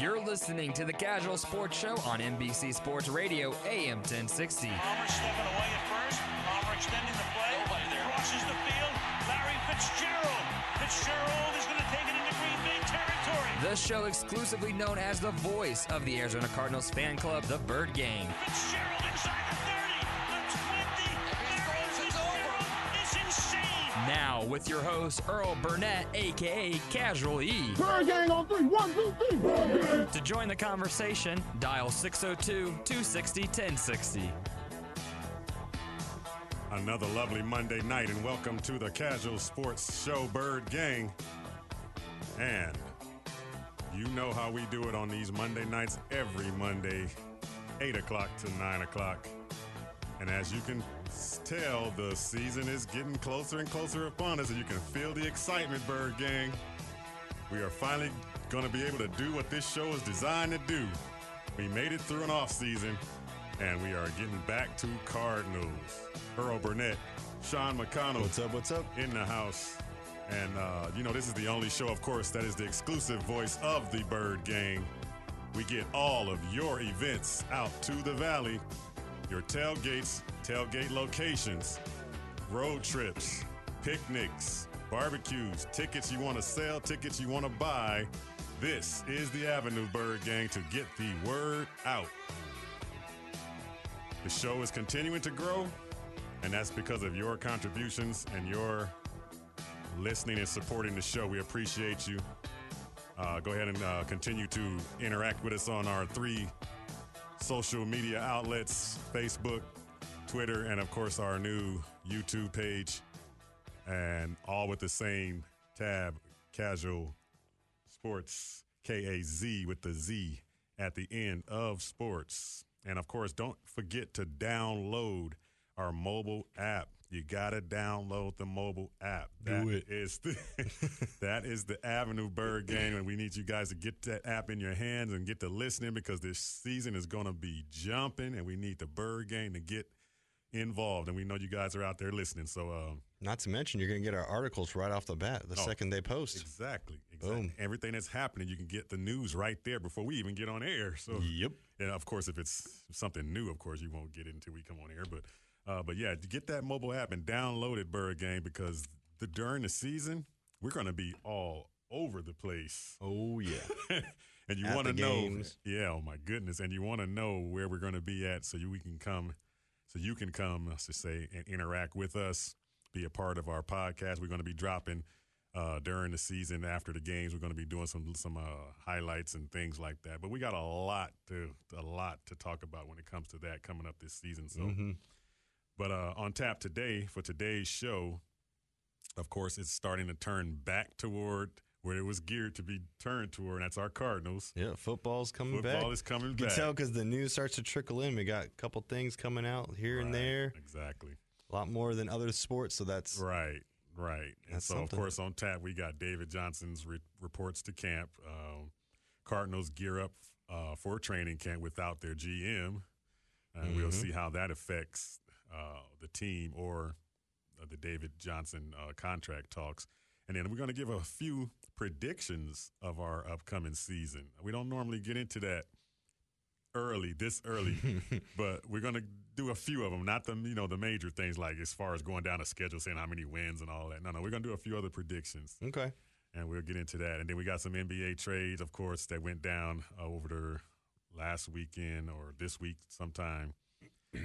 You're listening to the Kazual Sportz Show on NBC Sports Radio, AM 1060. Palmer stepping away at first. Palmer extending the play. Crosses the field. Larry Fitzgerald. Fitzgerald is going to take it into Green Bay territory. The show exclusively known as the voice of the Arizona Cardinals fan club, the Bird Gang. Fitzgerald Now, with your host, Earl Burnett, aka Casual E. Bird gang on three. One, two, three. Bird gang. To join the conversation, dial 602 260 1060. Another lovely Monday night, and welcome to the Kazual Sportz Show Bird Gang. And you know how we do it on these Monday nights, every Monday, 8 o'clock to 9 o'clock. And as you can s- tell, the season is getting closer and closer upon us, and you can feel the excitement, Bird Gang. We are finally going to be able to do what this show is designed to do. We made it through an off season, and we are getting back to Cardinals. Earl Burnett, Sean McConnell. What's up? What's up? In the house. And, uh, you know, this is the only show, of course, that is the exclusive voice of the Bird Gang. We get all of your events out to the valley, your tailgates, tailgate locations, road trips, picnics, barbecues, tickets you want to sell, tickets you want to buy. This is the Avenue Bird Gang to get the word out. The show is continuing to grow, and that's because of your contributions and your listening and supporting the show. We appreciate you. Uh, go ahead and uh, continue to interact with us on our three social media outlets Facebook, Twitter, and of course our new YouTube page. And all with the same tab Kazual Sportz, K A Z with the Z at the end of sports. And of course, don't forget to download our mobile app. You gotta download the mobile app. Do it. is the that is the Avenue Bird Gang, and we need you guys to get that app in your hands and get to listening because this season is gonna be jumping, and we need the Bird Gang to get involved. And we know you guys are out there listening. So um, Not to mention, you're going to get our articles right off the bat the Oh, second they post. Exactly. Exactly. Boom. Everything that's happening, you can get the news right there before we even get on air. So, Yep. and of course, if it's something new, of course, you won't get it until we come on air. But, uh, but yeah, get that mobile app and download it, Bird Gang, because the, during the season, we're going to be all over the place. Oh, yeah. and you want to know, yeah, oh my goodness, and you want to know where we're going to be at, so you we can come, so you can come, just say, and interact with us, be a part of our podcast. We're going to be dropping uh, during the season after the games. We're going to be doing some some uh, highlights and things like that. But we got a lot to a lot to talk about when it comes to that coming up this season. So, Mm-hmm. but uh, on tap today for today's show, of course, it's starting to turn back toward where it was geared to be turned toward, and that's our Cardinals. Yeah, football's coming back. Football is coming back. You can tell because the news starts to trickle in. We got a couple things coming out here and there, Exactly. a lot more than other sports. So that's Right. Right. And so, something. of course, on tap, we got David Johnson's re- reports to camp. Um, Cardinals gear up uh, for training camp without their GM. And we'll Mm-hmm. see how that affects uh, the team or uh, the David Johnson uh, contract talks. And then we're going to give a few predictions of our upcoming season. We don't normally get into that early, this early, but we're going to do a few of them. Not the you know the major things like as far as going down a schedule, saying how many wins and all that. No, no, we're going to do a few other predictions, okay. and we'll get into that. And then we got some NBA trades, of course, that went down uh, over the last weekend or this week sometime.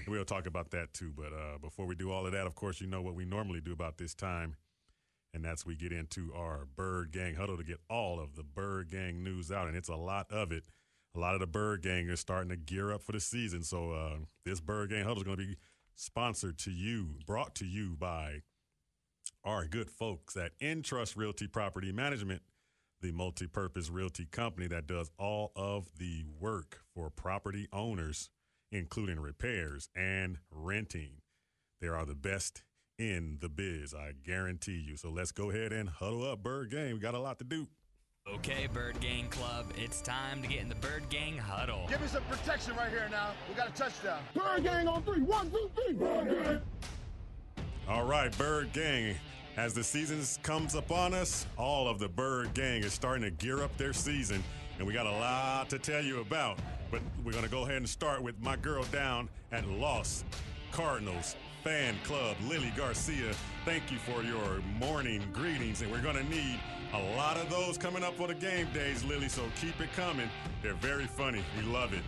we'll talk about that too. But uh, before we do all of that, of course, you know what we normally do about this time. And that's we get into our Bird Gang huddle to get all of the Bird Gang news out, and it's a lot of it. A lot of the Bird Gang are starting to gear up for the season. So uh, this Bird Gang huddle is going to be sponsored to you, brought to you by our good folks at Entrust Realty Property Management, the multi-purpose realty company that does all of the work for property owners, including repairs and renting. They are the best in the biz, I guarantee you. So let's go ahead and huddle up, Bird Gang. We got a lot to do. Okay, Bird Gang Club, it's time to get in the Bird Gang huddle. Give me some protection right here now. We got a touchdown. Bird gang on three. One, two, three. Bird gang. All right, Bird Gang. As the season comes upon us, all of the Bird Gang is starting to gear up their season. and we got a lot to tell you about. But we're going to go ahead and start with my girl down at Lost Cardinals Fan Club, Lily Garcia. Thank you for your morning greetings, and we're going to need a lot of those coming up for the game days, Lily, so keep it coming. They're very funny. We love it.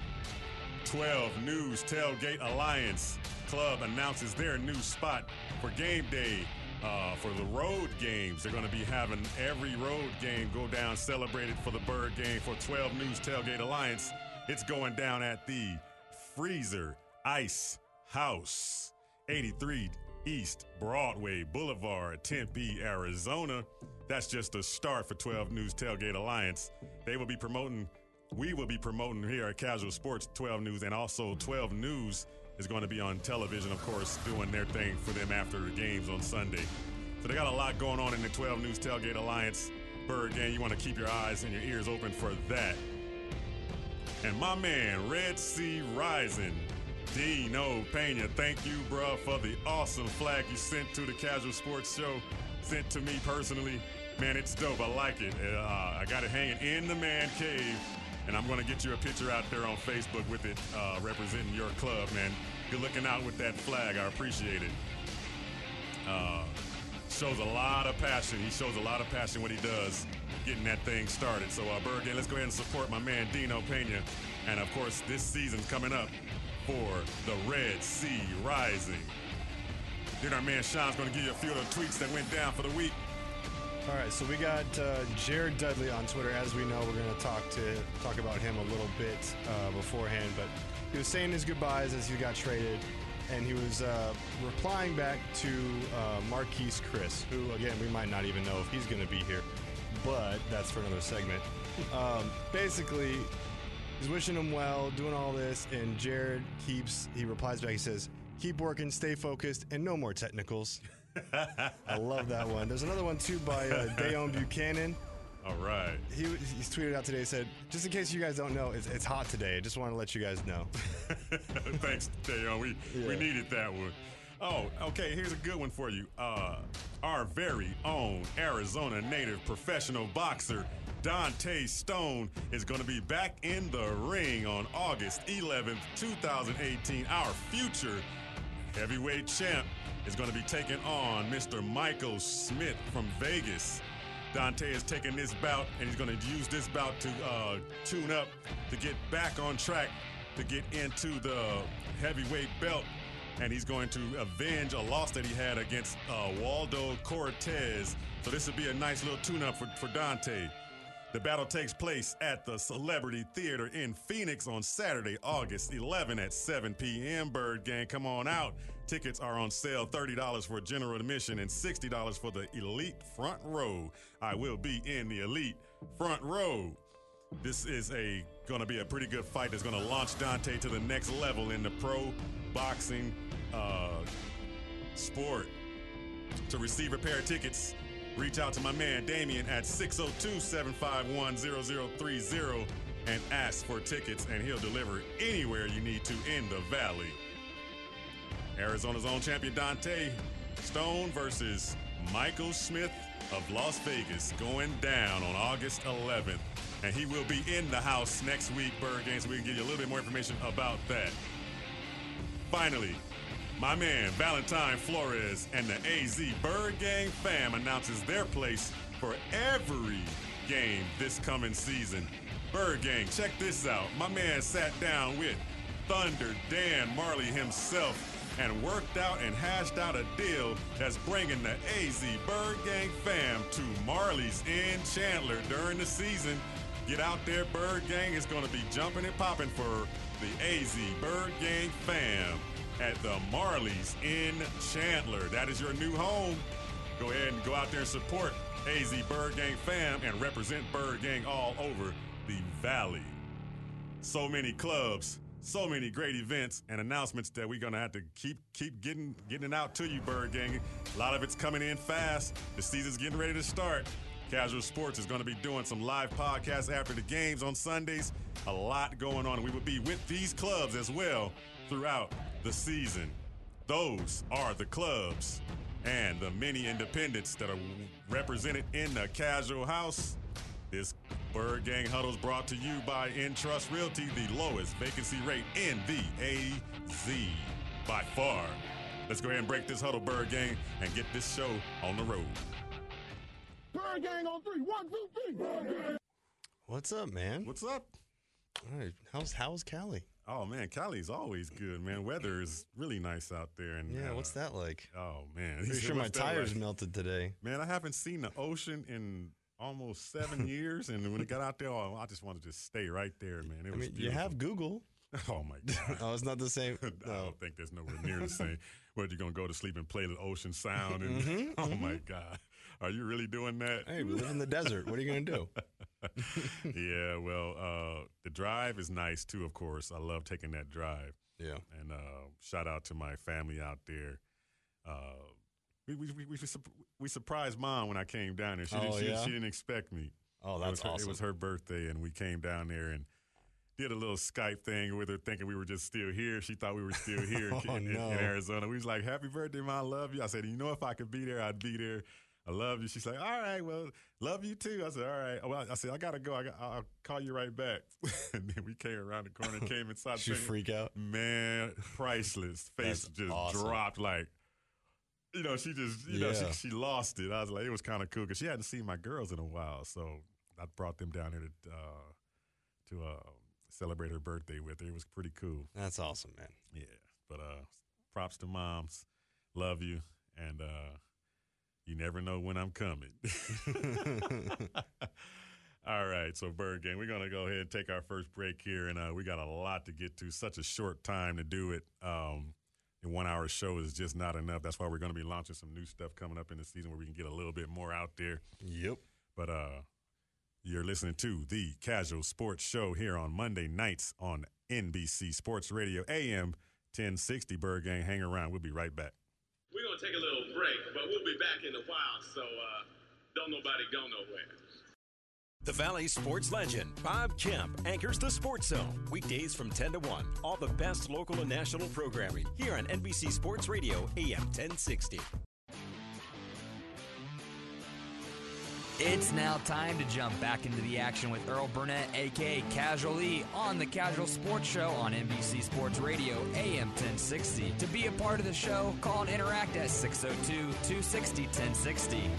12 News Tailgate Alliance Club announces their new spot for game day. Uh, for the road games, they're going to be having every road game go down celebrated for the Bird Gang for 12 News Tailgate Alliance. It's going down at the Freezer Ice House, 83 East Broadway Boulevard, Tempe, Arizona. That's just a start for 12 News Tailgate Alliance. They will be promoting, we will be promoting here at Kazual Sportz 12 News, and also 12 News is going to be on television, of course, doing their thing for them after the games on Sunday. So they got a lot going on in the 12 News Tailgate Alliance. Bird Gang, you want to keep your eyes and your ears open for that. And my man, Red Sea Rising, Dino Pena, thank you, bro, for the awesome flag you sent to the Kazual Sportz Show, sent to me personally. Man, it's dope. I like it. Uh, I got it hanging in the man cave, and I'm going to get you a picture out there on Facebook with it uh, representing your club, man. Good looking out with that flag. I appreciate it. Uh, shows a lot of passion. He shows a lot of passion what he does getting that thing started. So, uh, Bird let's go ahead and support my man Dino Pena. And of course, this season's coming up for the Red Sea Rising. Then our man Sean's going to give you a few of the tweets that went down for the week. All right, so we got uh, Jared Dudley on Twitter. As we know, we're going to talk to talk about him a little bit uh, beforehand, but he was saying his goodbyes as he got traded, and he was uh, replying back to uh, Marquese Chriss, who again we might not even know if he's going to be here, but that's for another segment. Um, basically, he's wishing him well, doing all this, and Jared keeps he replies back. He says, "Keep working, stay focused, and no more technicals." I love that one. There's another one too by uh, Deone Bucannon. All right. He he's tweeted out today. Said, just in case you guys don't know, it's, it's hot today. I just want to let you guys know. Thanks, Deone. We we needed that one. Oh, okay. Here's a good one for you. Uh, our very own Arizona native professional boxer Dante Stone is going to be back in the ring on August 11th, 2018. Our future heavyweight champ is going to be taking on Mr. Michael Smith from Vegas. Dante is taking this bout and he's going to use this bout to uh, tune up to get back on track to get into the heavyweight belt. And he's going to avenge a loss that he had against uh, Waldo Cortez. So this would be a nice little tune up for, for Dante. The battle takes place at the Celebrity Theater in Phoenix on Saturday, August 11 at 7 p.m. Bird Gang, come on out. Tickets are on sale $30 for general admission and $60 for the elite front row. I will be in the elite front row. This is a to be a pretty good fight that's to launch Dante to the next level in the pro boxing uh, sport. To receive a pair of tickets, reach out to my man Damien at 602 751 0030 and ask for tickets, and he'll deliver anywhere you need to in the valley. Arizona's own champion Dante Stone versus Michael Smith of Las Vegas going down on August 11th. And he will be in the house next week, Bird Gang, so we can give you a little bit more information about that. Finally, my man Valentine Flores and the AZ Bird Gang fam announces their place for every game this coming season. Bird Gang, check this out. My man sat down with Thunder Dan Majerle himself and worked out and hashed out a deal that's bringing the AZ Bird Gang fam to Majerle's in Chandler during the season. Get out there, Bird Gang is going to be jumping and popping for the AZ Bird Gang fam at the Majerle's in Chandler. That is your new home. Go ahead and go out there and support AZ Bird Gang fam and represent Bird Gang all over the valley. So many clubs, so many great events and announcements that we're gonna have to keep keep getting getting it out to you, Bird Gang. A lot of it's coming in fast. The season's getting ready to start. Kazual Sportz is to be doing some live podcasts after the games on Sundays. A lot going on. We will be with these clubs as well throughout the season. Those are the clubs and the many independents that are represented in the Casual House. This Bird Gang Huddle is brought to you by Entrust Realty, the lowest vacancy rate in the AZ by far. Let's go ahead and break this huddle, Bird Gang, and get this show on the road. Bird gang on three. One, two, three. Bird gang. What's up, man? What's up? All right, How's how's Cali? Oh man, Cali's always good, man. Weather is really nice out there, and Yeah, uh, what's that like? Oh man, Pretty sure my tires like? melted today. Man, I haven't seen the ocean in almost seven years, and when it got out there, oh, I just wanted to stay right there, man. It I was mean, you have Google. Oh my god. Oh, it's not the same. I don't think there's nowhere near the same. What you gonna go to sleep and play the ocean sound? And Mm-hmm, oh my god, are you really doing that? Hey, we live in the desert. What are you gonna do? yeah, well, uh, the drive is nice too. Of course, I love taking that drive. Yeah. And uh, shout out to my family out there. Uh, we, we, we, we, we surprised mom when I came down there. She, didn't, Oh, she, yeah? she didn't expect me. Oh, It that's was her- awesome. It was her birthday, and we came down there and did a little Skype thing with her, thinking we were just still here. She thought we were still here in, Oh, in- no. in Arizona. We was like, "Happy birthday, mom! I love you." I said, "You know, if I could be there, I'd be there." I love you. She's like, "All right, well, love you too." I said, "All right." Well, I said, "I gotta go. I got, I'll call you right back." and then we came around the corner, and came inside. You freak out? Man, priceless. Face That's just awesome. dropped like. You know, she just, you know, she, she lost it. I was like, it was kind of cool because she hadn't seen my girls in a while. So I brought them down here to uh, to uh, celebrate her birthday with her. It was pretty cool. That's awesome, man. Yeah. But uh, props to moms. Love you. And uh, you never know when I'm coming. All right. So, Bird Gang, we're going to go ahead and take our first break here. And uh, we got a lot to get to. Such a short time to do it. Um, a one hour show is just not enough. That's why we're going to be launching some new stuff coming up in the season where we can get a little bit more out there. Yep. But uh, you're listening to the Kazual Sportz Show here on Monday nights on NBC Sports Radio, AM 1060. Bird Gang, hang around. We'll be right back. We're gonna take a little break, but we'll be back in a while, so uh, don't nobody go nowhere. The Valley sports legend, Bob Kemp, anchors the Sports Zone. Weekdays from 10 to 1. All the best local and national programming here on NBC Sports Radio, AM 1060. It's now time to jump back into the action with Earl Burnett, aka Casual E, on the Kazual Sportz Show on NBC Sports Radio, AM 1060. To be a part of the show, call and interact at 602 260 1060.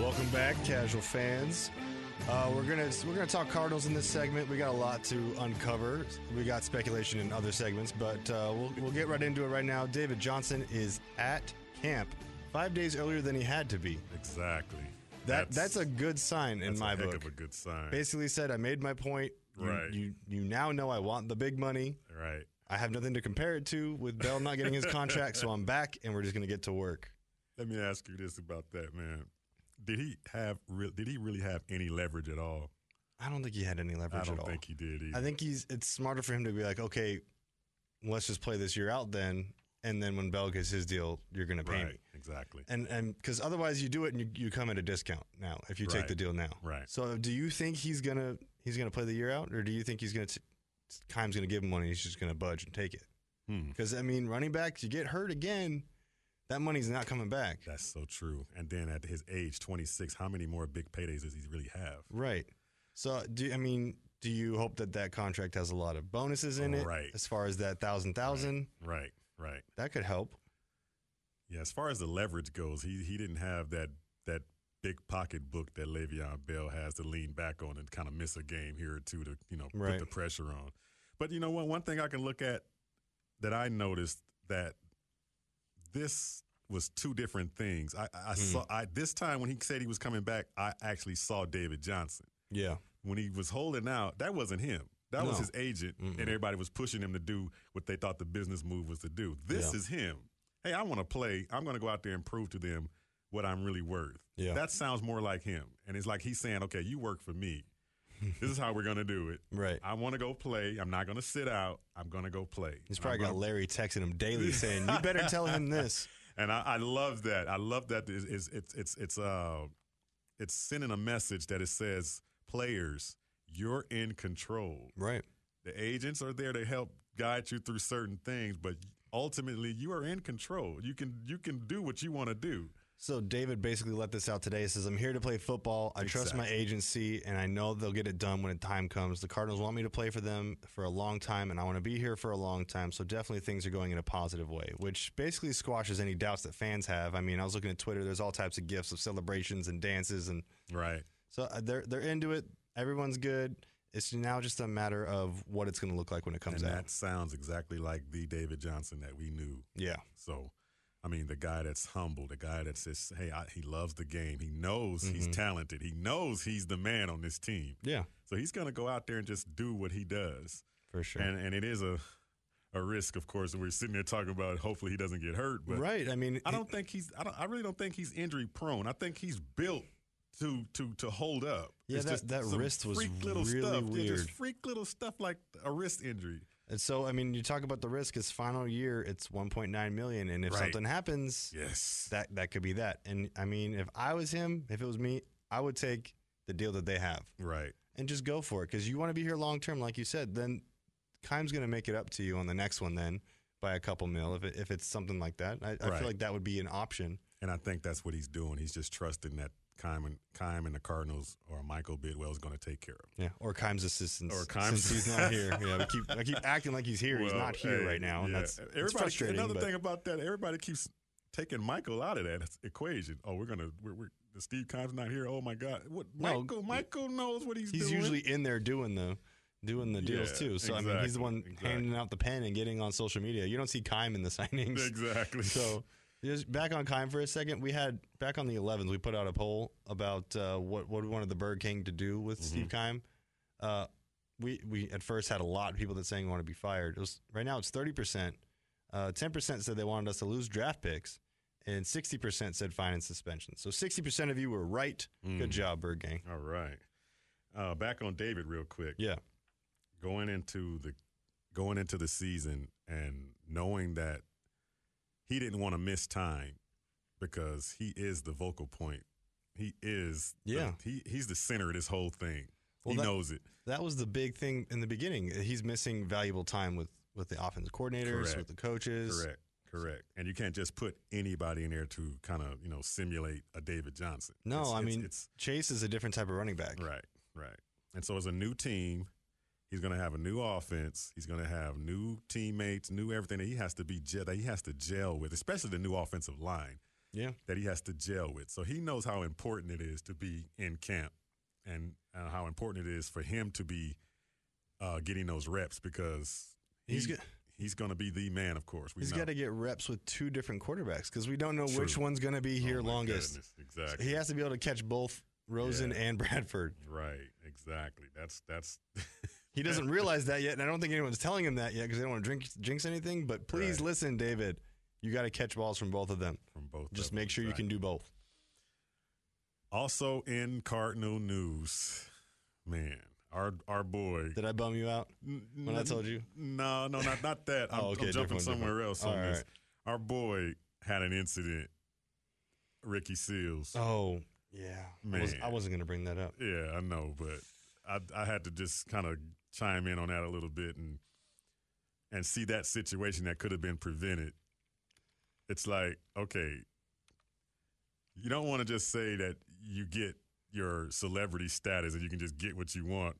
Welcome back, casual fans. Uh, we're gonna we're gonna talk Cardinals in this segment. We got a lot to uncover. We got speculation in other segments, but uh, we'll we'll get right into it right now. David Johnson is at camp five days earlier than he had to be. Exactly. That that's, a good sign in that's my a heck book. of a good sign. Basically said I made my point. You- Right. You you now know I want the big money. right. I have nothing to compare it to with Bell not getting his contract, so I'm back and we're just gonna get to work. Let me ask you this about that, man. Did he have re- did he really have any leverage at all? I don't think he had any leverage at all. I don't think he did either. I think he's it's smarter for him to be like, okay, let's just play this year out then, and then when Bell gets his deal, you're going to pay right. me. Exactly. And and because otherwise you do it and you, you come at a discount now if you take the deal now. Right. So do you think he's gonna he's gonna play the year out, or do you think he's gonna t- Keim's gonna give him money? He's just gonna budge and take it. Hmm. Because I mean, running backs, you get hurt again, that money's not coming back. That's so true. And then at his age, 26, how many more big paydays does he really have? Right. So do I mean? Do you hope that that contract has a lot of bonuses in it? Right. As far as that thousand thousand, Right. Right. that could help. Yeah, as far as the leverage goes, he he didn't have that that big pocketbook that Le'Veon Bell has to lean back on and kind of miss a game here or two to you know Right. put the pressure on. But you know what? One thing I can look at that I noticed that this was two different things. I, I hmm. saw I this time when he said he was coming back, I actually saw David Johnson Yeah. when he was holding out. That wasn't him. That was his agent, and everybody was pushing him to do what they thought the business move was to do. This Yeah. is him. Hey, I want to play. I'm going to go out there and prove to them what I'm really worth. Yeah. That sounds more like him. And it's like he's saying, okay, you work for me. this is how we're going to do it. Right. I want to go play. I'm not going to sit out. I'm going to go play. He's probably I'm got gonna- Larry texting him daily saying, "You better tell him this." and I, I love that. I love that. It's it's it's it's it's, uh, it's sending a message that it says, players, you're in control. Right. The agents are there to help guide you through certain things, but ultimately you are in control. You can you can do what you want to do. So David basically let this out today. He says, "I'm here to play football. I trust my agency, and I know they'll get it done when the time comes. The Cardinals want me to play for them for a long time, and I want to be here for a long time. So definitely things are going in a positive way, which basically squashes any doubts that fans have. I mean, I was looking at Twitter. There's all types of gifs of celebrations and dances, and Right. so uh, they're they're into it. Everyone's good. It's now just a matter of what it's going to look like when it comes And out. that sounds exactly like the David Johnson that we knew. Yeah, So, I mean, the guy that's humble, the guy that's just, hey, I, he loves the game. He knows he's Mm-hmm. talented. He knows he's the man on this team. yeah, So he's going to go out there and just do what he does. for sure. And and it is a a risk, of course. And we're sitting there talking about hopefully he doesn't get hurt. But right. I mean, I don't think he's. I don't. I really don't think he's injury prone. I think he's built to to to hold up. Yeah, It's that- just that wrist was freak little really stuff. Yeah, just freak little stuff like a wrist injury. And so, I mean, you talk about the risk. His final year, it's 1.9 million, and if Right. something happens, Yes. that that could be that. And I mean, if I was him, if it was me, I would take the deal that they have right. and just go for it because you want to be here long term, like you said. Then Keim's going to make it up to you on the next one, then by a couple mil, if it, if it's something like that. I, I Right. feel like that would be an option. And I think that's what he's doing. He's just trusting that Keim and, Keim and the Cardinals or Michael Bidwill is going to take care of. Yeah, or Keim's assistants. Or since he's not here. Yeah, we keep I keep acting like he's here. he's not here hey, right now, and yeah. that's it's everybody. frustrating. Another but- thing about that, everybody keeps taking Michael out of that equation. Oh, we're gonna. We're, we're Steve Keim's not here. Oh my God! What No, Michael? Michael knows what he's, doing. he's doing. usually in there doing the doing the deals Yeah, too. So I mean, he's the one exactly. handing out the pen and getting on social media. You don't see Keim in the signings. exactly. So just back on Keim for a second. We had back on the 11th. We put out a poll about uh, what what we wanted the Bird King to do with Steve Mm-hmm. Keim. Uh, we we at first had a lot of people that saying want to be fired. It was right now it's 30 percent. Uh, 10 percent said they wanted us to lose draft picks, and 60 percent said fine and suspension. So 60 percent of you were right. Mm. Good job, Bird Gang. All right. Uh, back on David real quick. Yeah. Going into the going into the season and knowing that he didn't want to miss time because he is the vocal point. He is the- Yeah. he he's the center of this whole thing. Well, he that- knows it. That was the big thing in the beginning. He's missing valuable time with with the offense coordinators, Correct. with the coaches. Correct. Correct. And you can't just put anybody in there to kind of, you know, simulate a David Johnson. No, It's- I it's- mean it's Chase is a different type of running back. Right, right. And so as a new team, he's going to have a new offense. He's going to have new teammates, new everything that he has to be that he has to gel with, especially the new offensive line Yeah. that he has to gel with. So he knows how important it is to be in camp and uh, how important it is for him to be uh, getting those reps because He's he- he's going to be the man, of course. We He's got to get reps with two different quarterbacks because we don't know which one's going to be here Oh, longest. goodness, Exactly. He has to be able to catch both Rosen Yeah. and Bradford. Right, exactly. That's that's He doesn't realize that yet, and I don't think anyone's telling him that yet because they don't want to drink, jinx anything. But please Right. listen, David. You got to catch balls from both of them. from both. Just make sure you exactly. can do both. Also in Cardinal news, man, our our boy. Did I bum you out when I told you? No, no, not not that. Oh, I'm, Oh, okay, I'm jumping different, somewhere different. else on All this. Our boy had an incident. Ricky Seals. Oh, yeah. I, was, Man. I wasn't going to bring that up. Yeah, I know, but I I had to just kind of chime in on that a little bit and and see that situation that could have been prevented. It's like, okay, you don't want to just say that you get your celebrity status and you can just get what you want,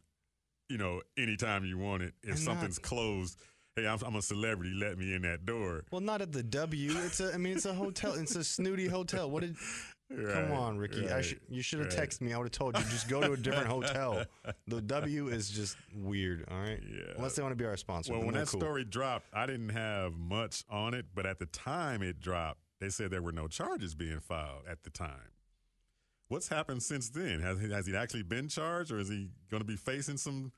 you know, anytime you want it. If I'm not- something's closed, hey, I'm, I'm a celebrity, let me in that door. Well, not at the W. It's a. I mean, it's a hotel. It's a snooty hotel. What did? Come on, Ricky. I right, should. You should have right. texted me. I would have told you. Just go to a different hotel. The W is just weird. All right. Yeah. Unless they want to be our sponsor. Well, when that cool. story dropped, I didn't have much on it, but at the time it dropped, they said there were no charges being filed at the time. What's happened since then? Has he, has he actually been charged, or is he going to be facing some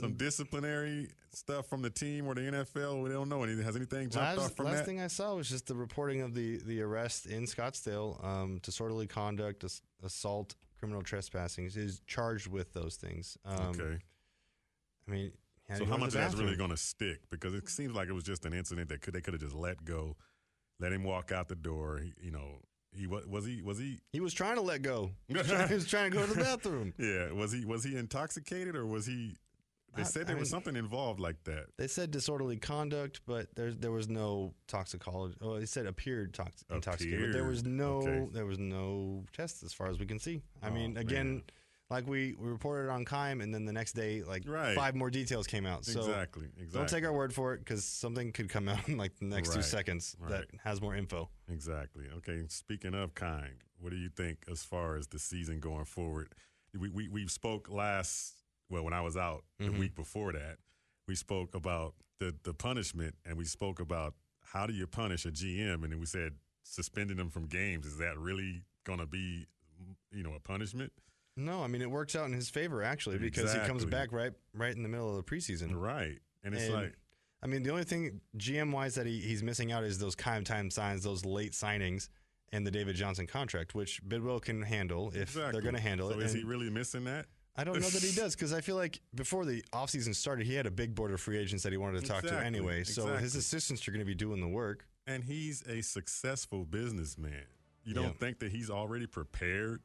some Mm. disciplinary stuff from the team or the NFL? We don't know. Any, has anything jumped Last, off from last that? Last thing I saw was just the reporting of the the arrest in Scottsdale, um, disorderly conduct, ass- assault, criminal trespassing. He's charged with those things. Um, okay. I mean, he had So how much that's really going to stick? Because it seems like it was just an incident that could they could have just let go, let him walk out the door. He, you know, he was was he was he He was trying to let go. he was trying to go to the bathroom. Yeah, was he was he intoxicated or was he They I- said I there was mean- something involved like that. They said disorderly conduct, but there there was no toxicology. Oh, they said appeared tox- intoxicated. But there was no Okay. there was no tests as far as we can see. I Oh, mean, again, man. like we, we reported on Keim, and then the next day, like Right. five more details came out. So exactly. Exactly. don't take our word for it because something could come out in like the next two Right. seconds that has more info. Exactly. Okay. Speaking of kind, what do you think as far as the season going forward? We we, we spoke last well when I was out the Mhm. week before that. We spoke about the the punishment and we spoke about how do you punish a GM and then we said suspending them from games is that really going to be you know a punishment? No, I mean it works out in his favor actually because he comes back right right in the middle of the preseason. Right. And it's And, like I mean, the only thing GM wise that he, he's missing out is those time time signs, those late signings, and the David Johnson contract, which Bidwill can handle if they're going to handle it. so it. is he really missing that? I don't know that he does because I feel like before the offseason started, he had a big board of free agents that he wanted to talk to anyway. So his assistants are going to be doing the work. and he's a successful businessman. You don't Yeah. think that he's already prepared?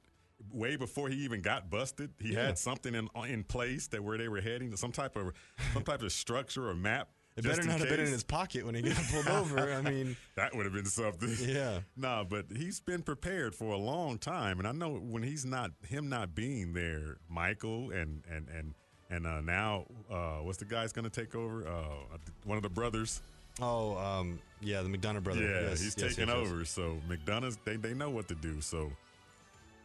Way before he even got busted, he Yeah. had something in in place that where they were heading, some type of some type of structure or map. It better not have been in his pocket when he got pulled over. I mean, That would have been something. yeah. nah, but he's been prepared for a long time, and I know when he's not him not being there, Michael and and and and uh, now uh, what's the guy's going to take over? Uh, one of the brothers. Oh, um, yeah, the McDonough brother. Yeah, Yes, he's yes, taking yes. over. So McDonough's they, they know what to do. So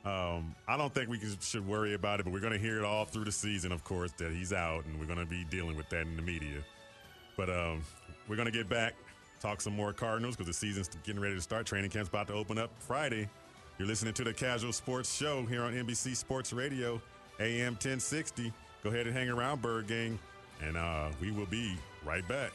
um, I don't think we can, should worry about it, but we're going to hear it all through the season, of course, that he's out, and we're going to be dealing with that in the media. But um, we're going to get back, talk some more Cardinals because the season's getting ready to start. Training camp's about to open up Friday. You're listening to the Kazual Sportz Show here on NBC Sports Radio, AM 1060. Go ahead and hang around, Bird Gang, and uh, we will be right back.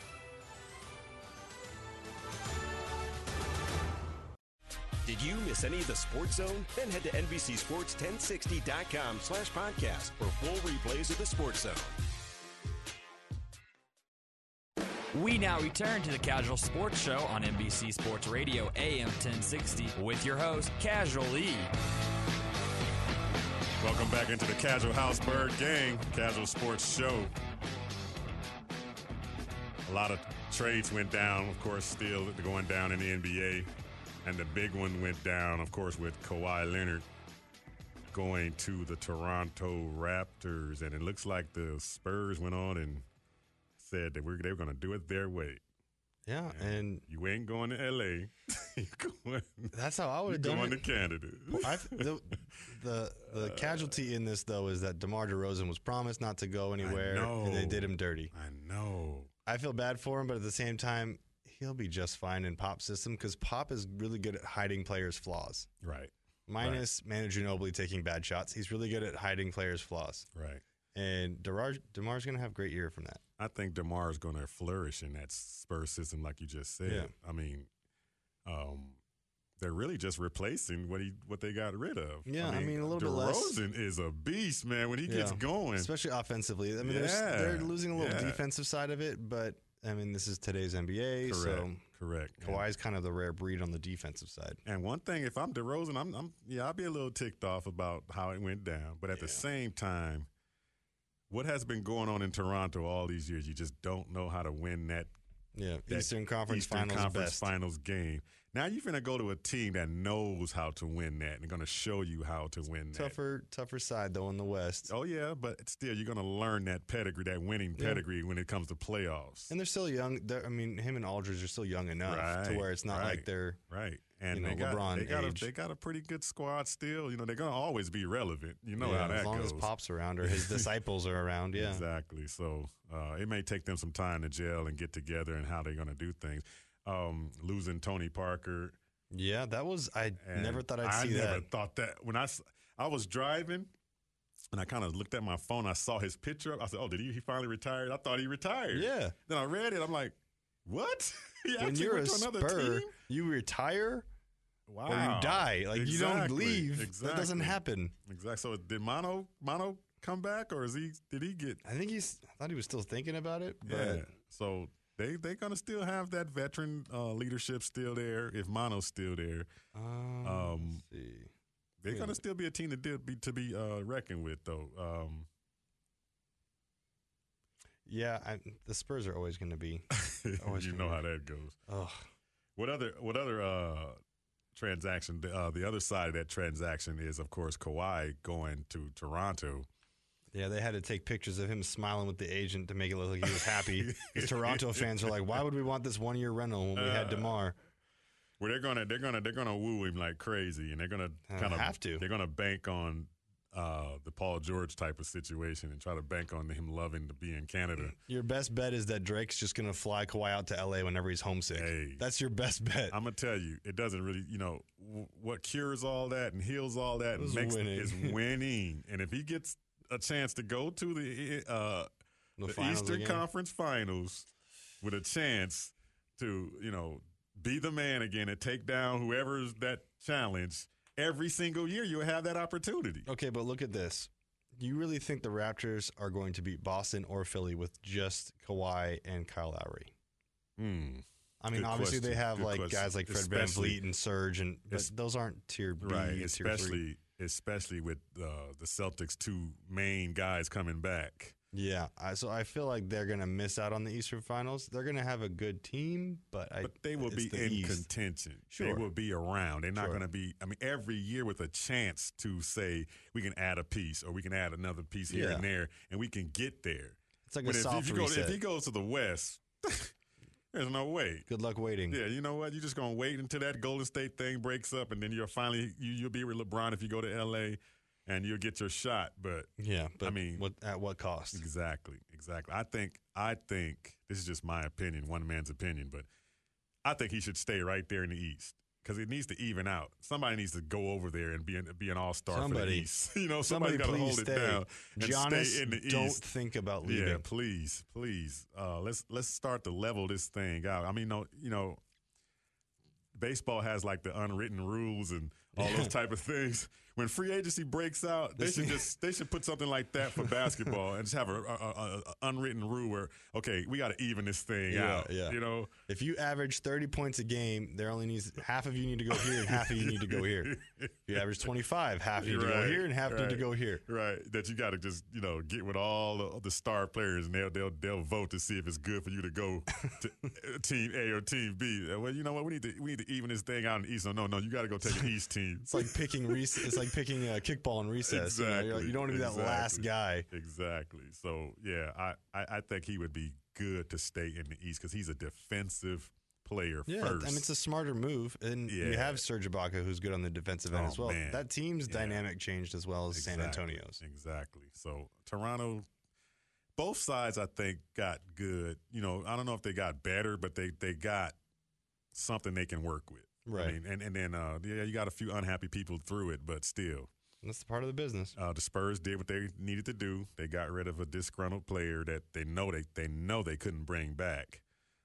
Did you miss any of the Sports Zone? Then head to NBCSports1060.com slash podcast for full replays of the Sports Zone. We now return to the Kazual Sportz Show on NBC Sports Radio AM 1060 with your host, Casual Lee. Welcome back into the Casual House Bird Gang, Kazual Sportz Show. A lot of trades went down, of course, still going down in the NBA. And the big one went down, of course, with Kawhi Leonard going to the Toronto Raptors. And it looks like the Spurs went on and said that we're, they were going to do it their way. Yeah, and You ain't going to LA. You're going, that's how I would have done going it. to Canada. I, the the the uh, casualty in this though is that DeMar DeRozan was promised not to go anywhere, and they did him dirty. I know. I feel bad for him, but at the same time, he'll be just fine in Pop's system because Pop is really good at hiding players' flaws. Right, Minus Manu Ginobili taking bad shots, he's really good at hiding players' flaws. right. And DeMar, DeMar's going to have a great year from that. I think DeMar is going to flourish in that Spurs system, like you just said. Yeah. I mean, um, they're really just replacing what he what they got rid of. Yeah, I mean, a little bit less. DeRozan is a beast, man. When he gets going, Especially offensively. I mean, they're, Yeah, they're losing a little yeah. defensive side of it, but I mean, this is today's NBA, correct, so correct. Kawhi's kind of the rare breed on the defensive side. And one thing, if I'm DeRozan, I'm, I'm yeah, I'll be a little ticked off about how it went down. But at the same time, what has been going on in Toronto all these years, you just don't know how to win that Yeah, that Eastern Conference Eastern Finals Conference best. Finals game. Now you're going to go to a team that knows how to win that and going to show you how to win that. Tougher, tougher side though in the West. Oh yeah, but still you're going to learn that pedigree, that winning Yeah. pedigree when it comes to playoffs. And they're still young. They're, I mean, him and Aldridge are still young enough to where it's not like they're. right. And you they know, got LeBron they got, a, they got a pretty good squad still. You know, they're going to always be relevant. You know yeah, how that as long goes. as Pop's around or his disciples are around. Yeah. Exactly. So uh, it may take them some time to gel and get together and how they're going to do things. Um, losing Tony Parker, Yeah, that was. I never thought I'd I see that. I never thought that when I I was driving and I kind of looked at my phone. I saw his picture. I said, "Oh, did he? He finally retired? I thought he retired." Yeah. Then I read it. I'm like, "What? When you're a went to another Spur, team? you retire Wow. or you die. Like you don't Exactly. leave. That doesn't happen. Exactly. So did Manu Manu come back, or is he? Did he get? I think he's. I thought he was still thinking about it. But Yeah. So they they gonna still have that veteran uh, leadership still there. If Manu's still there, Um, Um, let's see. they're Yeah. gonna still be a team to be to be uh, reckoned with, though. Um, Yeah, I, the Spurs are always going to be. Always you know be- how that goes. Ugh. What other what other uh, transaction? Uh, the other side of that transaction is, of course, Kawhi going to Toronto. Yeah, they had to take pictures of him smiling with the agent to make it look like he was happy. 'Cause Toronto fans are like, "Why would we want this one year rental when we had Uh, Demar?" Where they're gonna they're gonna they're gonna woo him like crazy, and they're gonna Uh, kind of have to. They're gonna bank on uh, the Paul George type of situation and try to bank on him loving to be in Canada. Your best bet is that Drake's just going to fly Kawhi out to LA whenever he's homesick. Hey. That's your best bet. I'm gonna tell you, it doesn't really, you know, w- what cures all that and heals all that and makes winning. is winning. and if he gets a chance to go to the uh, The the, Eastern again? Conference Finals with a chance to, you know, be the man again and take down whoever's that challenge. Every single year, you'll have that opportunity. Okay, but look at this. Do you really think the Raptors are going to beat Boston or Philly with just Kawhi and Kyle Lowry? Hmm. I mean, Good obviously they have Good like question. guys like Fred Van Especially- Vliet and Serge, and but those aren't tier B, right, tier three. especially especially with uh, the Celtics' two main guys coming back. Yeah, I, so I feel like they're gonna miss out on the Eastern Finals. They're gonna have a good team, but I But they will be the in East. contention. They will be around. They're not Sure. going to be. I mean, every year with a chance to say we can add a piece or we can add another piece here Yeah. and there, and we can get there. It's like But a if, soft if, you go, if he goes to the West, there's no way. Good luck waiting. Yeah, you know what? You're just gonna wait until that Golden State thing breaks up, and then you're finally you, you'll be with LeBron if you go to L.A. and you'll get your shot. But Yeah, but I mean- what, at what cost? Exactly, exactly. I think I think this is just my opinion, one man's opinion, but I think he should stay right there in the East because it needs to even out. Somebody needs to go over there and be an, be an all star for the East. You know, Somebody got to hold stay. it down and Giannis, stay in the East. don't East. think about leaving. Yeah, please, please. Uh, let's let's start to level this thing out. I mean, no, you know, baseball has like the unwritten rules and all those type of things. When free agency breaks out, they should just they should put something like that for basketball and just have a, a, a, a unwritten rule where okay, we got to even this thing Yeah, out. yeah. You know, If you average 30 points a game, there only needs half of you need to go here and half of you need to go here. If you average 25, half need to go here and half need to go here. Right, that you got to just you know get with all the, the star players and they'll they'll they'll vote to see if it's good for you to go to uh, team A or team B. Well, you know what, we need to we need to even this thing out in the East. No, no, no, you got to go take an East team. It's like picking rec- it's like picking a kickball in recess. You, know, like, you don't want to be that last guy. Exactly. So yeah, I, I I think he would be good to stay in the East because he's a defensive player Yeah, first. and it's a smarter move. And yeah. you have Serge Ibaka, who's good on the defensive end Oh, as well. man. That team's Yeah. dynamic changed as well as San Antonio's. Exactly. So Toronto, both sides I think got good. You know, I don't know if they got better, but they they got something they can work with. I Right. mean, and and then uh, yeah, you got a few unhappy people through it, but still, That's the part of the business. uh, the Spurs did what they needed to do. They got rid of a disgruntled player that they know they they know they couldn't bring back.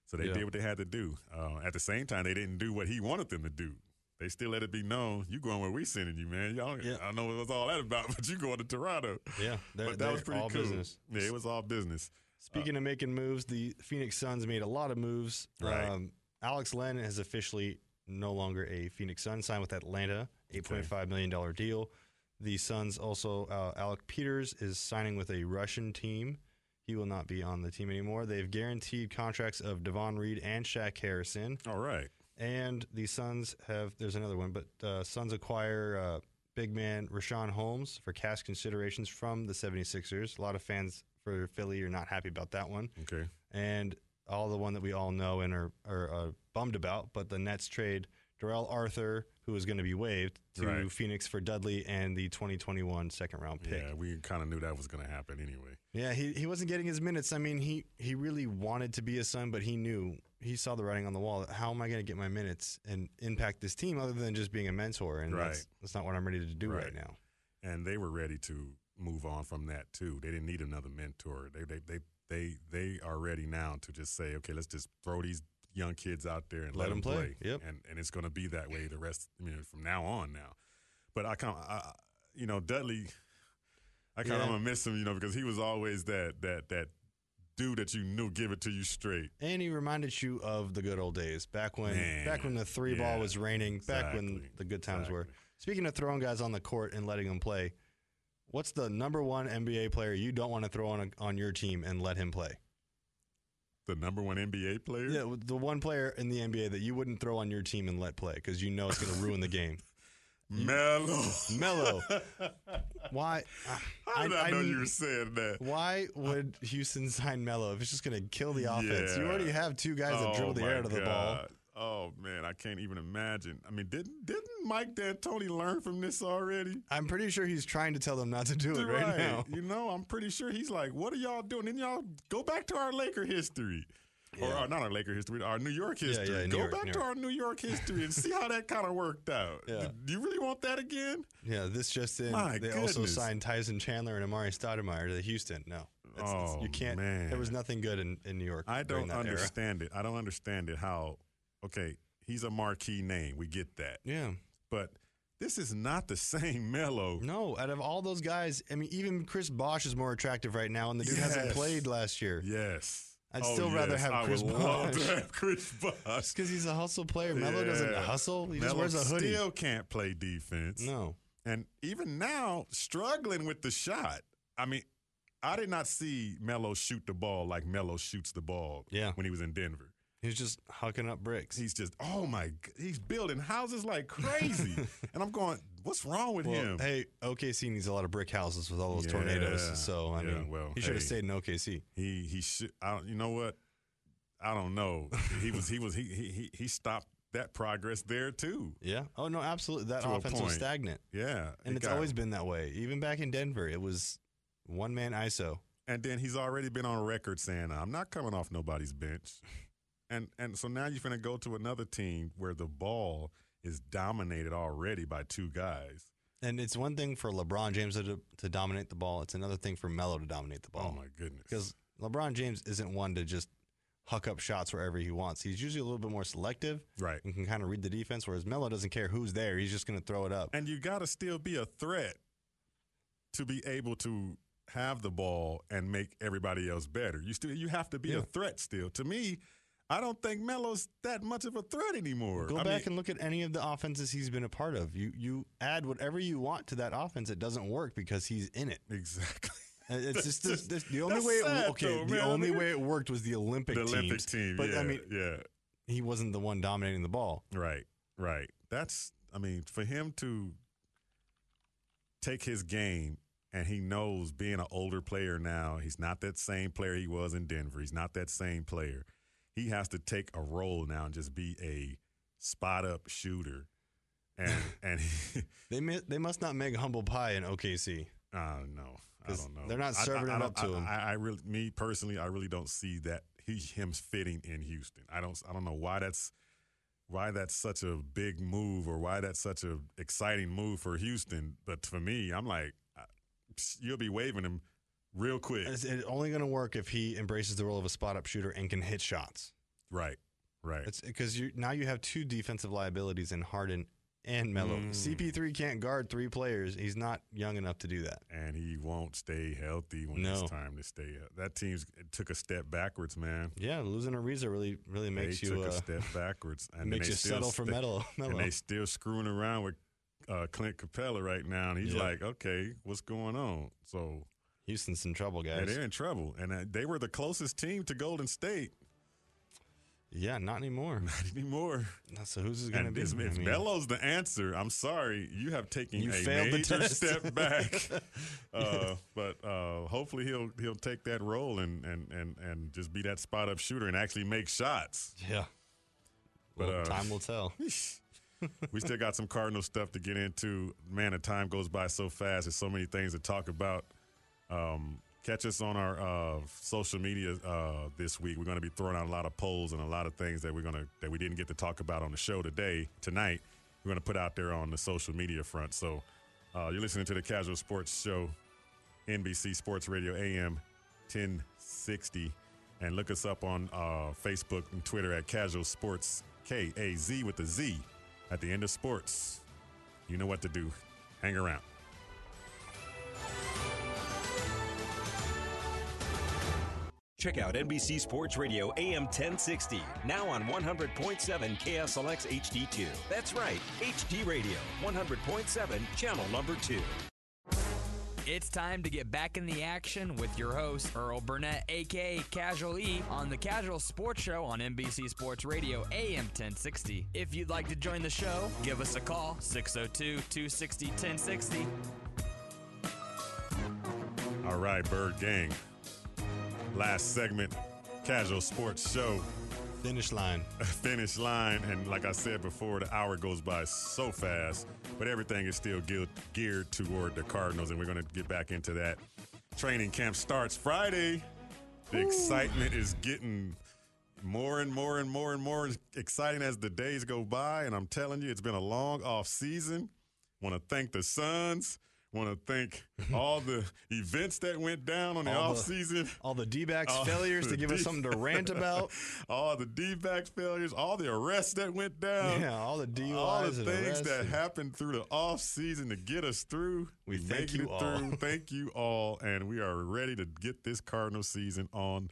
So they Yeah. did what they had to do. Uh, at the same time, they didn't do what he wanted them to do. They still let it be known you going where we sending you, man. Y'all, Yeah. I don't know what was all that about, but you going to Toronto. Yeah, but that was pretty all cool. business. Yeah, it was all business. Speaking of making moves, the Phoenix Suns made a lot of moves. Right. Um, Alex Len has officially no longer a Phoenix Sun, signed with Atlanta, $8.5 million deal. The Suns also, uh, Alec Peters is signing with a Russian team. He will not be on the team anymore. They've guaranteed contracts of Devon Reed and Shaq Harrison. All right. And the Suns have, there's another one, but uh, Suns acquire uh, big man Rashawn Holmes for cash considerations from the 76ers. A lot of fans for Philly are not happy about that one. Okay. And all the one that we all know and are, are uh, bummed about, but the Nets trade Darrell Arthur, who is going to be waived, to Right. Phoenix for Dudley and the 2021 second round pick. Yeah, we kind of knew that was going to happen anyway. Yeah, he, he wasn't getting his minutes. I mean, he, he really wanted to be a son, but he knew he saw the writing on the wall. How am I going to get my minutes and impact this team other than just being a mentor? And Right. that's, that's not what I'm ready to do right, Right. now. And they were ready to move on from that too. They didn't need another mentor. They they they they they are ready now to just say, okay, let's just throw these young kids out there and Let let, 'em them play. play. Yep. And and it's going to be that way the rest. I mean, from now on now. But I kind of, you know, Dudley. I kind of Yeah. gonna miss him, you know, because he was always that that that dude that you knew give it to you straight. And he reminded you of the good old days back when Man, back when the three ball was raining, back when the good times were. Speaking of throwing guys on the court and letting them play, what's the number one NBA player you don't want to throw on a, on your team and let him play? the number one NBA player. Yeah, the one player in the NBA that you wouldn't throw on your team and let play because you know it's going to ruin the game. Melo. Melo. Why? How did I, know you were saying that? Why would Houston sign Melo if it's just going to kill the offense? You already have two guys that Oh, dribble the air out of the ball. Oh Oh man, I can't even imagine. I mean, didn't didn't Mike D'Antoni learn from this already? I'm pretty sure he's trying to tell them not to do it right, now. You know, I'm pretty sure he's like, "What are y'all doing?" Then y'all go back to our Laker history, or, Yeah. or not our Laker history, our New York history. yeah, New go York, back New to York. our New York history and see how that kind of worked out. Yeah. Do you really want that again? Yeah, this just in. My they also signed Tyson Chandler and Amar'e Stoudemire to Houston. No, It's- it's- Oh, you can't. man. There was nothing good in, in New York. I don't that era. understand it. I don't understand it. How? Okay, he's a marquee name. We get that, Yeah, but this is not the same Melo. no. Out of all those guys, I mean, even Chris Bosh is more attractive right now, and the dude hasn't played last year. Yes. I'd Oh, still rather yes. have I Chris would love to have Chris Bosh. because he's a hustle player. Melo doesn't hustle. He just Melo wears a hoodie. Still can't play defense. No. And even now, struggling with the shot. I mean, I did not see Melo shoot the ball like Melo shoots the ball Yeah. when he was in Denver. He's just hucking up bricks. He's just, oh my, he's building houses like crazy. and I'm going, what's wrong with well, him? hey, OKC needs a lot of brick houses with all those Yeah. tornadoes. So I Yeah, mean, well, he should have hey. stayed in OKC. He he should. I don't, you know what? I don't know. he was he was he he he- stopped that progress there too. Yeah. Oh no, absolutely. That offense was stagnant, Yeah, and it it's got- always been that way. Even back in Denver, it was one man ISO. And then he's already been on record saying, "I'm not coming off nobody's bench." And and so now you're going to go to another team where the ball is dominated already by two guys. And it's one thing for LeBron James to, to dominate the ball. It's another thing for Melo to dominate the ball. Oh my goodness! Because LeBron James isn't one to just huck up shots wherever he wants. He's usually a little bit more selective right. and can kind of read the defense. Whereas Melo doesn't care who's there; he's just going to throw it up. And you got to still be a threat to be able to have the ball and make everybody else better. You still you have to be Yeah. a threat still. To me, I don't think Melo's that much of a threat anymore. Go I back mean, and look at any of the offenses he's been a part of. You you add whatever you want to that offense. It doesn't work because he's in it. exactly. And It's just, That's this, this, the only way. It, okay, though, the man. only way it worked was the Olympic team. the teams. Olympic team, But yeah, I mean, yeah, he wasn't the one dominating the ball. right, right. That's, I mean, for him to take his game and he knows being an older player now, he's not that same player he was in Denver. He's not that same player. He has to take a role now and just be a spot up shooter. And and he, They mi- they must not make humble pie in OKC. Uh, I don't know. I don't know. they're not I- I- serving I it don't- up to I, him. I, I really, me personally, I really don't see that he him fitting in Houston. I don't. I don't know why that's why that's such a big move or why that's such a exciting move for Houston. But for me, I'm like, you'll be waving him real quick. It's, it's only going to work if he embraces the role of a spot up shooter and can hit shots. Right. Right. It's because you now you have two defensive liabilities in Harden and Melo. Mm. CP3 can't guard three players. He's not young enough to do that. and he won't stay healthy when No. it's time to stay. That team's took a step backwards, man. Yeah, losing Ariza really really makes they you took uh, a step backwards, and makes you settle for sta- Melo. Melo. and they still screwing around with uh, Clint Capela right now, and he's Yeah. like, "Okay, what's going on?" So Houston's in trouble, yeah, guys. they're in trouble, and uh, they were the closest team to Golden State. Yeah, not anymore. Not anymore. So who's going to be? if, I mean, Melo's the answer, I'm sorry, you have taken You a major step back. uh, but uh, hopefully he'll he'll take that role and, and, and, and just be that spot up shooter and actually make shots. yeah. But, Well, uh, time will tell. we still got some Cardinal stuff to get into. Man, the time goes by so fast. There's so many things to talk about. Um, catch us on our uh, social media uh, this week. We're going to be throwing out a lot of polls and a lot of things that we're going to that we didn't get to talk about on the show today tonight. We're going to put out there on the social media front. So uh, you're listening to the Kazual Sportz Show, NBC Sports Radio AM 1060, and look us up on uh, Facebook and Twitter at Kazual Sportz K A Z with the Z at the end of sports. You know what to do. Hang around. Check out NBC Sports Radio AM 1060, now on 100.7 KSLX HD2. That's right, HD Radio, 100.7, channel number 2. It's time to get back in the action with your host, Earl Burnett, aka Kazual E, on the Kazual Sportz Show on NBC Sports Radio, AM 1060. If you'd like to join the show, give us a call, 602 260 1060. All right, Bird Gang. Last segment, Kazual Sportz Show. Finish line. finish line. And like I said before, the hour goes by so fast, but everything is still geared, geared toward the Cardinals, and we're going to get back into that. Training camp starts Friday. The excitement is getting more and more and more and more exciting as the days go by. And I'm telling you, it's been a long off season. Want to thank the Suns. Want to thank all the events that went down on the All off the- season. All the D-backs All failures to give us something to rant about. all the D-backs failures, all the arrests that went down. Yeah, all the DUIs all the things that and- happened through the off season to get us through. We thank you all. through. Thank you all, and we are ready to get this Cardinal season on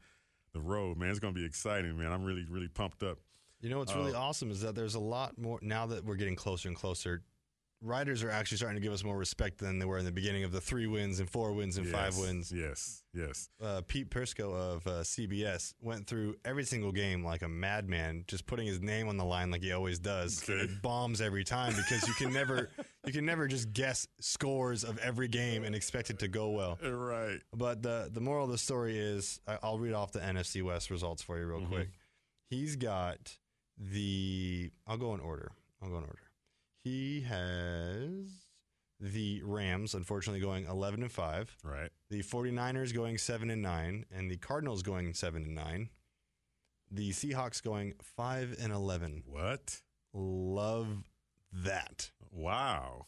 the road, man. It's going to be exciting, man. I'm really, really pumped up. You know what's really Oh. awesome is that there's a lot more now that we're getting closer and closer. Writers are actually starting to give us more respect than they were in the beginning of the three wins and four wins and five wins. Yes, yes. Uh, Pete Prisco of uh, CBS went through every single game like a madman, just putting his name on the line like he always does. Okay. It bombs every time because you can never you can never just guess scores of every game and expect it to go well. Right. But the the moral of the story is, I- I'll read off the NFC West results for you real Mm-hmm. quick. He's got the. I'll go in order. I'll go in order. He has the Rams, unfortunately, going eleven and five. Right. The 49ers going seven and nine, and the Cardinals going seven and nine. The Seahawks going five and eleven. What? Love that. Wow.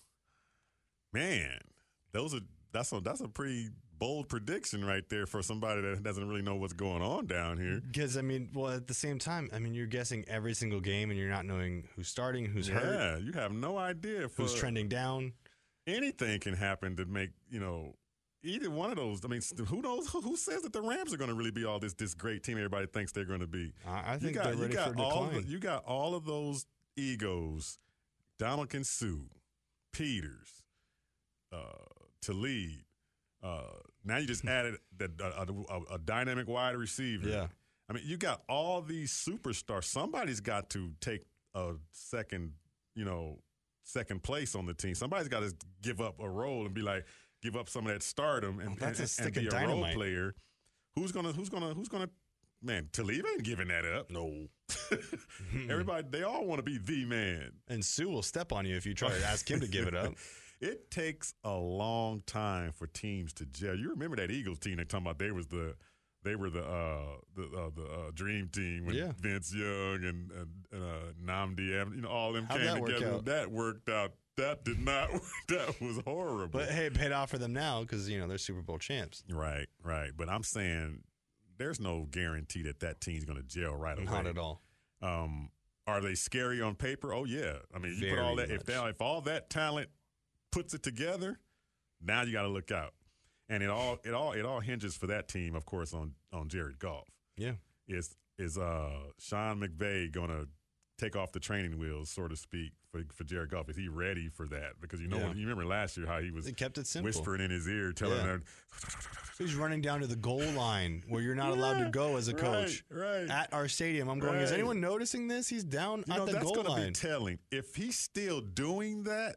Man, those are that's a that's a pretty bold prediction right there for somebody that doesn't really know what's going on down here. Because I mean, well, at the same time, I mean, you're guessing every single game, and you're not knowing who's starting, who's hurt, Yeah, you have no idea for who's trending down. anything can happen to make you know either one of those. I mean, who knows? Who, says that the Rams are going to really be all this this great team everybody thinks they're going to be? I, I You think got- they're you ready got for all decline. you got all of those egos: Donald Suh, Peters, uh, Talib. Uh, now you just added the, a, a, a dynamic wide receiver. Yeah. I mean, you got all these superstars. Somebody's got to take a second, you know, second place on the team. Somebody's got to give up a role and be like, give up some of that stardom and, Oh, that's a stick and be of a role player. Who's gonna? Who's gonna? Who's gonna? Man, Talib ain't giving that up. No. Everybody, they all want to be the man. and Suh will step on you if you try to ask him to give it up. It takes a long time for teams to gel. You remember that Eagles team? They talking about they was the they were the uh, the uh, the uh, dream team when Yeah. Vince Young and, and uh, Nnamdi, Am- you know, all them How'd came that together. That worked out. That did not. work. that was horrible. But hey, it paid off for them now because you know they're Super Bowl champs. right, right. But I'm saying there's no guarantee that that team's going to gel right away. Not at all. Um, are they scary on paper? Oh yeah. I mean, you put all that if much. they, if all that talent puts it together, now you got to look out. And it all it all it all hinges for that team, of course, on on Jared Goff. Yeah. Is is uh Sean McVay going to take off the training wheels, so to speak, for for Jared Goff? Is he ready for that? Because you know, Yeah. you remember last year how he was kept it simple. whispering in his ear, telling Yeah. them, He's running down to the goal line where you're not allowed to go as a coach. Right, right. At our stadium, I'm going. Is Right. anyone noticing this? He's down You at know, the that's goal line. be telling. If he's still doing that,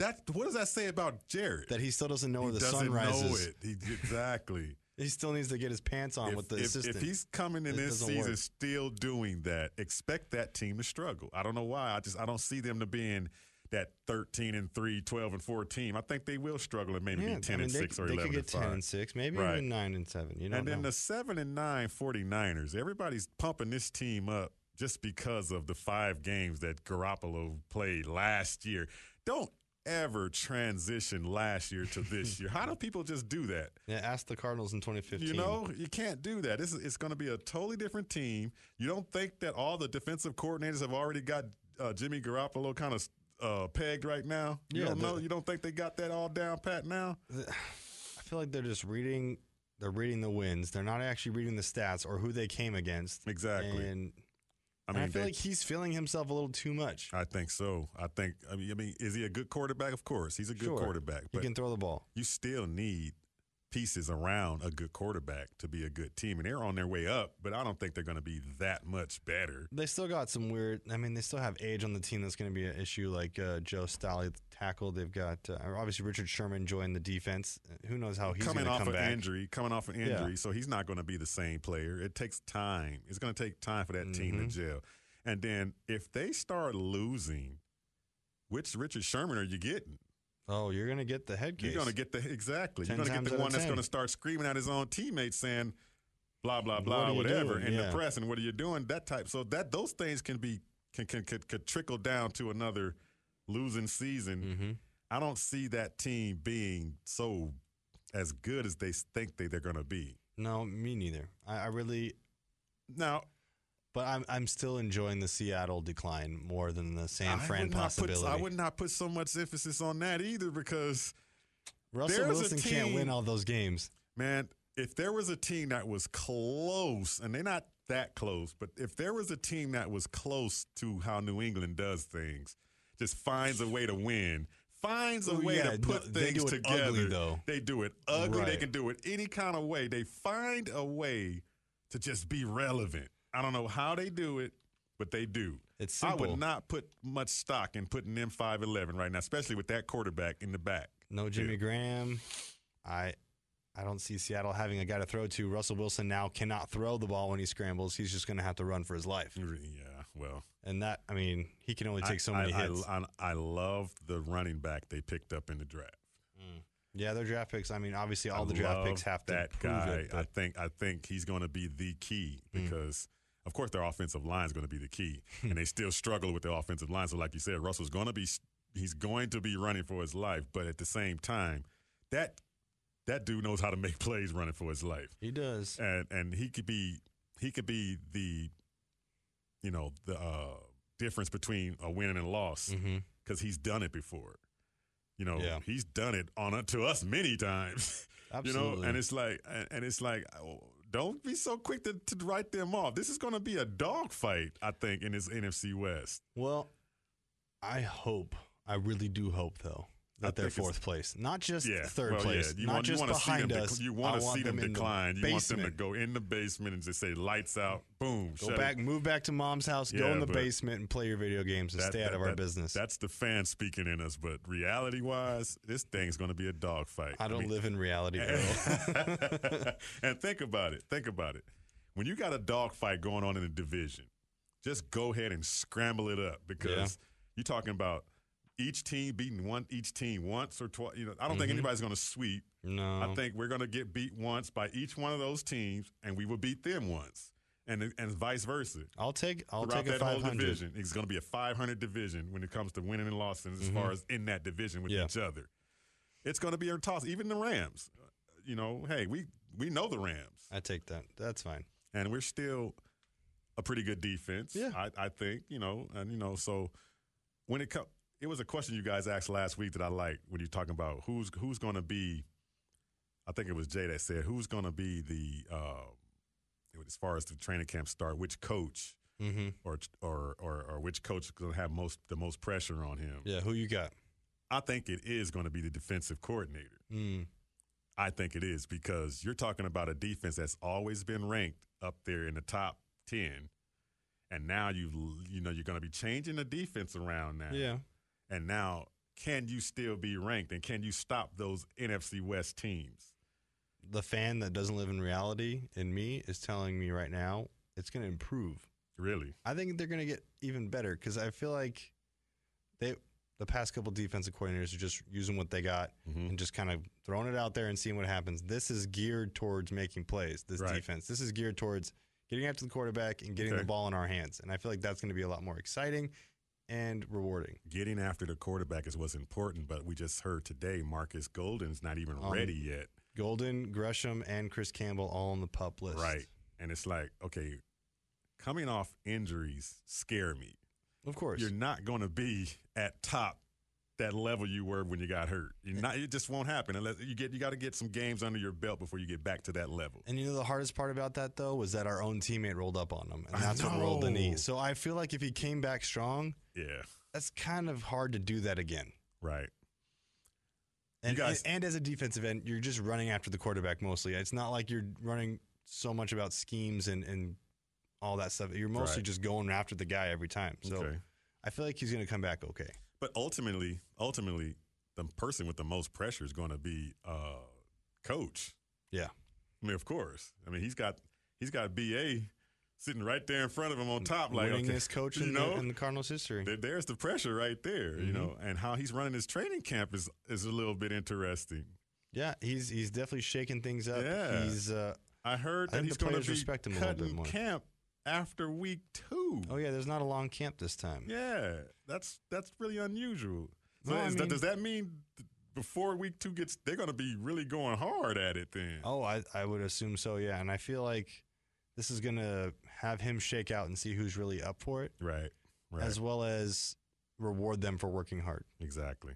that what does that say about Jared? that he still doesn't know he where the sun rises. know it. He, exactly. He still needs to get his pants on if, with the if- assistant. if he's coming in It this season work. still doing that, expect that team to struggle. I don't know why. I just I don't see them to being that 13 and 3, 12 and 4 team. I think they will struggle and maybe Yeah, be 10 I mean, and they, 6 or they 11 could get and 5. 10 and 6, maybe Right. even 9 and 7. You don't and then know. the 7 and 9 49ers, everybody's pumping this team up just because of the five games that Garoppolo played last year. Don't ever transition last year to this year. How do people just do that? yeah, ask the Cardinals in 2015. You know, you can't do that. This is, it's going to be a totally different team. You don't think that all the defensive coordinators have already got uh, Jimmy Garoppolo kind of uh, pegged right now? You Yeah, don't know. You don't think they got that all down pat now? I feel like they're just reading they're reading the wins. They're not actually reading the stats or who they came against. Exactly. And I mean, I feel they- like he's feeling himself a little too much. I think so. I think. I mean, I mean, is he a good quarterback? Of course, he's a good Sure. quarterback. He But can throw the ball. you still need pieces around a good quarterback to be a good team, and they're on their way up. But I don't think they're going to be that much better. They still got some weird. I mean, they still have age on the team that's going to be an issue. Like uh, Joe Staley, the tackle. They've got uh, obviously Richard Sherman joined the defense. Who knows how he's coming going to off come an back? injury, coming off an Yeah. injury, so he's not going to be the same player. It takes time. It's going to take time for that team Mm-hmm. to gel. And then if they start losing, which Richard Sherman are you getting? Oh, you're going to get the head case. You're going to get the exactly. You're going to get the one that's going to start screaming at his own teammates saying, "Blah blah blah, you whatever," doing? in Yeah. the press. And what are you doing? That type. So that those things can be can can could, could trickle down to another losing season. Mm-hmm. I don't see that team being so as good as they think they, they're going to be. No, me neither. I, I really, Now, but I'm I'm still enjoying the Seattle decline more than the San Fran possibility. Put, I would not put so much emphasis on that either because, Russell Wilson can't win all those games. man, if there was a team that was close, and they're not that close, but if there was a team that was close to how New England does things, just finds a way to win, finds a Ooh, way yeah, to no, put they things together. ugly, though. They do it ugly. They can do it any kind of way. They find a way to just be relevant. I don't know how they do it, but they do. It's simple. I would not put much stock in putting them five eleven right now, especially with that quarterback in the back. No Jimmy. Graham. I I don't see Seattle having a guy to throw to. Russell Wilson now cannot throw the ball when he scrambles. He's just going to have to run for his life. Yeah, well, And that, I mean, he can only take so many I, hits. I, I, I love the running back they picked up in the draft. yeah, their draft picks. I mean, obviously, all I the draft picks have to that prove guy. it. I Mm. think I think he's going to be the key because, of course, their offensive line is going to be the key, and they still struggle with the offensive line. So, like you said, Russell's going to be he's going to be running for his life, but at the same time, that that dude knows how to make plays running for his life. he does. and and he could be he could be the you know the uh, difference between a win and a loss hmm because he's done it before. You know, Yeah. he's done it on to us many times. you know, and it's like and- and it's like oh, don't be so quick to, to write them off. This is going to be a dogfight, I think, in this NFC West. Well, I hope, I really do hope, though, that they're fourth place. Not just Yeah, third well, place. Yeah. You not want, just you want to see them. behind dec- us. you want to see them in the decline. You want them to go in the basement and just say lights out. Boom. Go shut it back, move back to mom's house, go in the basement, and play your video games and That- stay out that- of our that- business. That's the fan speaking in us, but reality wise, this thing's going to be a dogfight. I don't mean, live in reality, and think about it. Think about it. When you got a dogfight going on in a division, just go ahead and scramble it up because Yeah. you're talking about each team beating one each team once or twice. You know, I don't think anybody's going to sweep. no. I think we're going to get beat once by each one of those teams, and we will beat them once, and and vice versa. I'll take I'll Throughout take a whole 500. division, it's going to be a 500 division when it comes to winning and losses as far as in that division with Mm-hmm. Yeah. each other. It's going to be a toss. Even the Rams, you know, hey, we we know the Rams, I take that. That's fine. and we're still a pretty good defense. Yeah. I, I think you know, and you know, so when it comes, it was a question you guys asked last week that I liked when you're talking about who's who's going to be. I think it was Jay that said who's going to be the uh, as far as the training camp start, which coach Mm-hmm. or or or, or which coach is going to have most the most pressure on him. Yeah, who you got? I think it is going to be the defensive coordinator. Mm. I think it is because you're talking about a defense that's always been ranked up there in the top ten, and now you you know you're going to be changing the defense around now. Yeah. And now can you still be ranked and can you stop those NFC West teams? The fan that doesn't live in reality in me is telling me right now it's going to improve. Really? I think they're going to get even better because I feel like they the past couple defensive coordinators are just using what they got Mm-hmm. and just kind of throwing it out there and seeing what happens. This is geared towards making plays. This Right. defense. This is geared towards getting after the quarterback and getting Okay. the ball in our hands. And I feel like that's going to be a lot more exciting and rewarding. Getting after the quarterback is what's important, but we just heard today Marcus Golden's not even Um, ready yet. Golden, Gresham, and Chris Campbell all on the pup list. Right. And it's like, okay, coming off injuries scare me. Of course. You're not going to be at top that level you were when you got hurt. You're not, it just won't happen unless you get. You got to get some games under your belt before you get back to that level. And you know the hardest part about that though was that our own teammate rolled up on him, and that's what rolled the knee. So I feel like if he came back strong, Yeah, that's kind of hard to do that again. right. And, guys- and and as a defensive end, you're just running after the quarterback mostly. It's not like you're running so much about schemes and and all that stuff. You're mostly Right. just going after the guy every time. So Okay. I feel like he's going to come back okay. But ultimately, ultimately, the person with the most pressure is going to be uh, coach. Yeah. I mean, of course. I mean, he's got he's got Ba sitting right there in front of him on top, like okay, Winningest coach you in, know, the, in the Cardinals history. there- there's the pressure right there, you know, and how he's running his training camp is is a little bit interesting. yeah, he's he's definitely shaking things up. Yeah. He's uh, I heard I that he's going to be respect him a little bit cutting more. camp after week two. oh yeah, there's not a long camp this time. Yeah, that's that's really unusual. So No, is that, mean- does that mean before week two gets, they're going to be really going hard at it then? Oh, I I would assume so. Yeah, and I feel like this is going to have him shake out and see who's really up for it, Right, right, as well as reward them for working hard. exactly.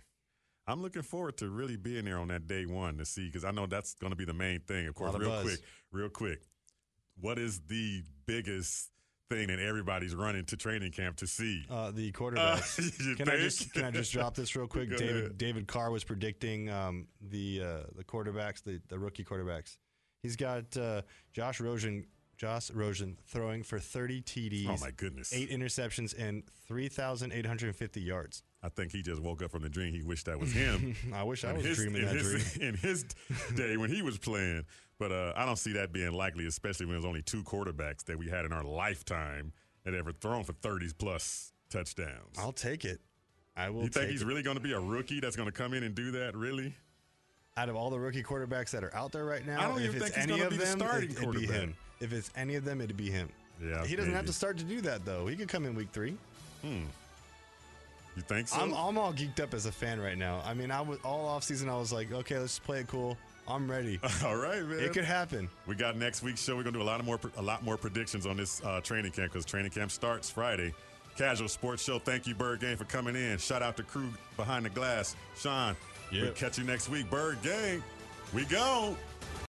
I'm looking forward to really being there on that day one to see because I know that's going to be the main thing. Of course, of real buzz. quick, real quick. What is the biggest thing that everybody's running to training camp to see? Uh, the quarterbacks. you can I just can I just drop this real quick? Go David ahead. David Carr was predicting um, the uh, the quarterbacks, the, the rookie quarterbacks. He's got uh, Josh Rosen, Josh Rosen throwing for 30 TDs, Oh my goodness! eight interceptions, and 3,850 yards. I think he just woke up from the dream. He wished that was him. I wish I was his, dreaming that his, dream. in his day when he was playing. But uh, I don't see that being likely, especially when there's only two quarterbacks that we had in our lifetime that ever thrown for 30s plus touchdowns. I'll take it. I will you think he's it. really going to be a rookie that's going to come in and do that? Really? out of all the rookie quarterbacks that are out there right now, I don't if even it's think he's any gonna of be the them, starting it, quarterback. Him. If it's any of them, it'd be him. Yeah, he doesn't have to start to do that though. He could come in week three. Hmm. You think so? I'm, I'm all geeked up as a fan right now. I mean, I was all off season. I was like, okay, let's play it cool. I'm ready. All right, man. it could happen. We got next week's show. We're gonna do a lot of more, a lot more predictions on this uh, training camp because training camp starts Friday. Kazual Sportz Show. Thank you, Bird Gang, for coming in. Shout out to crew behind the glass, Sean. Yeah. We'll catch you next week, Bird Gang. We go.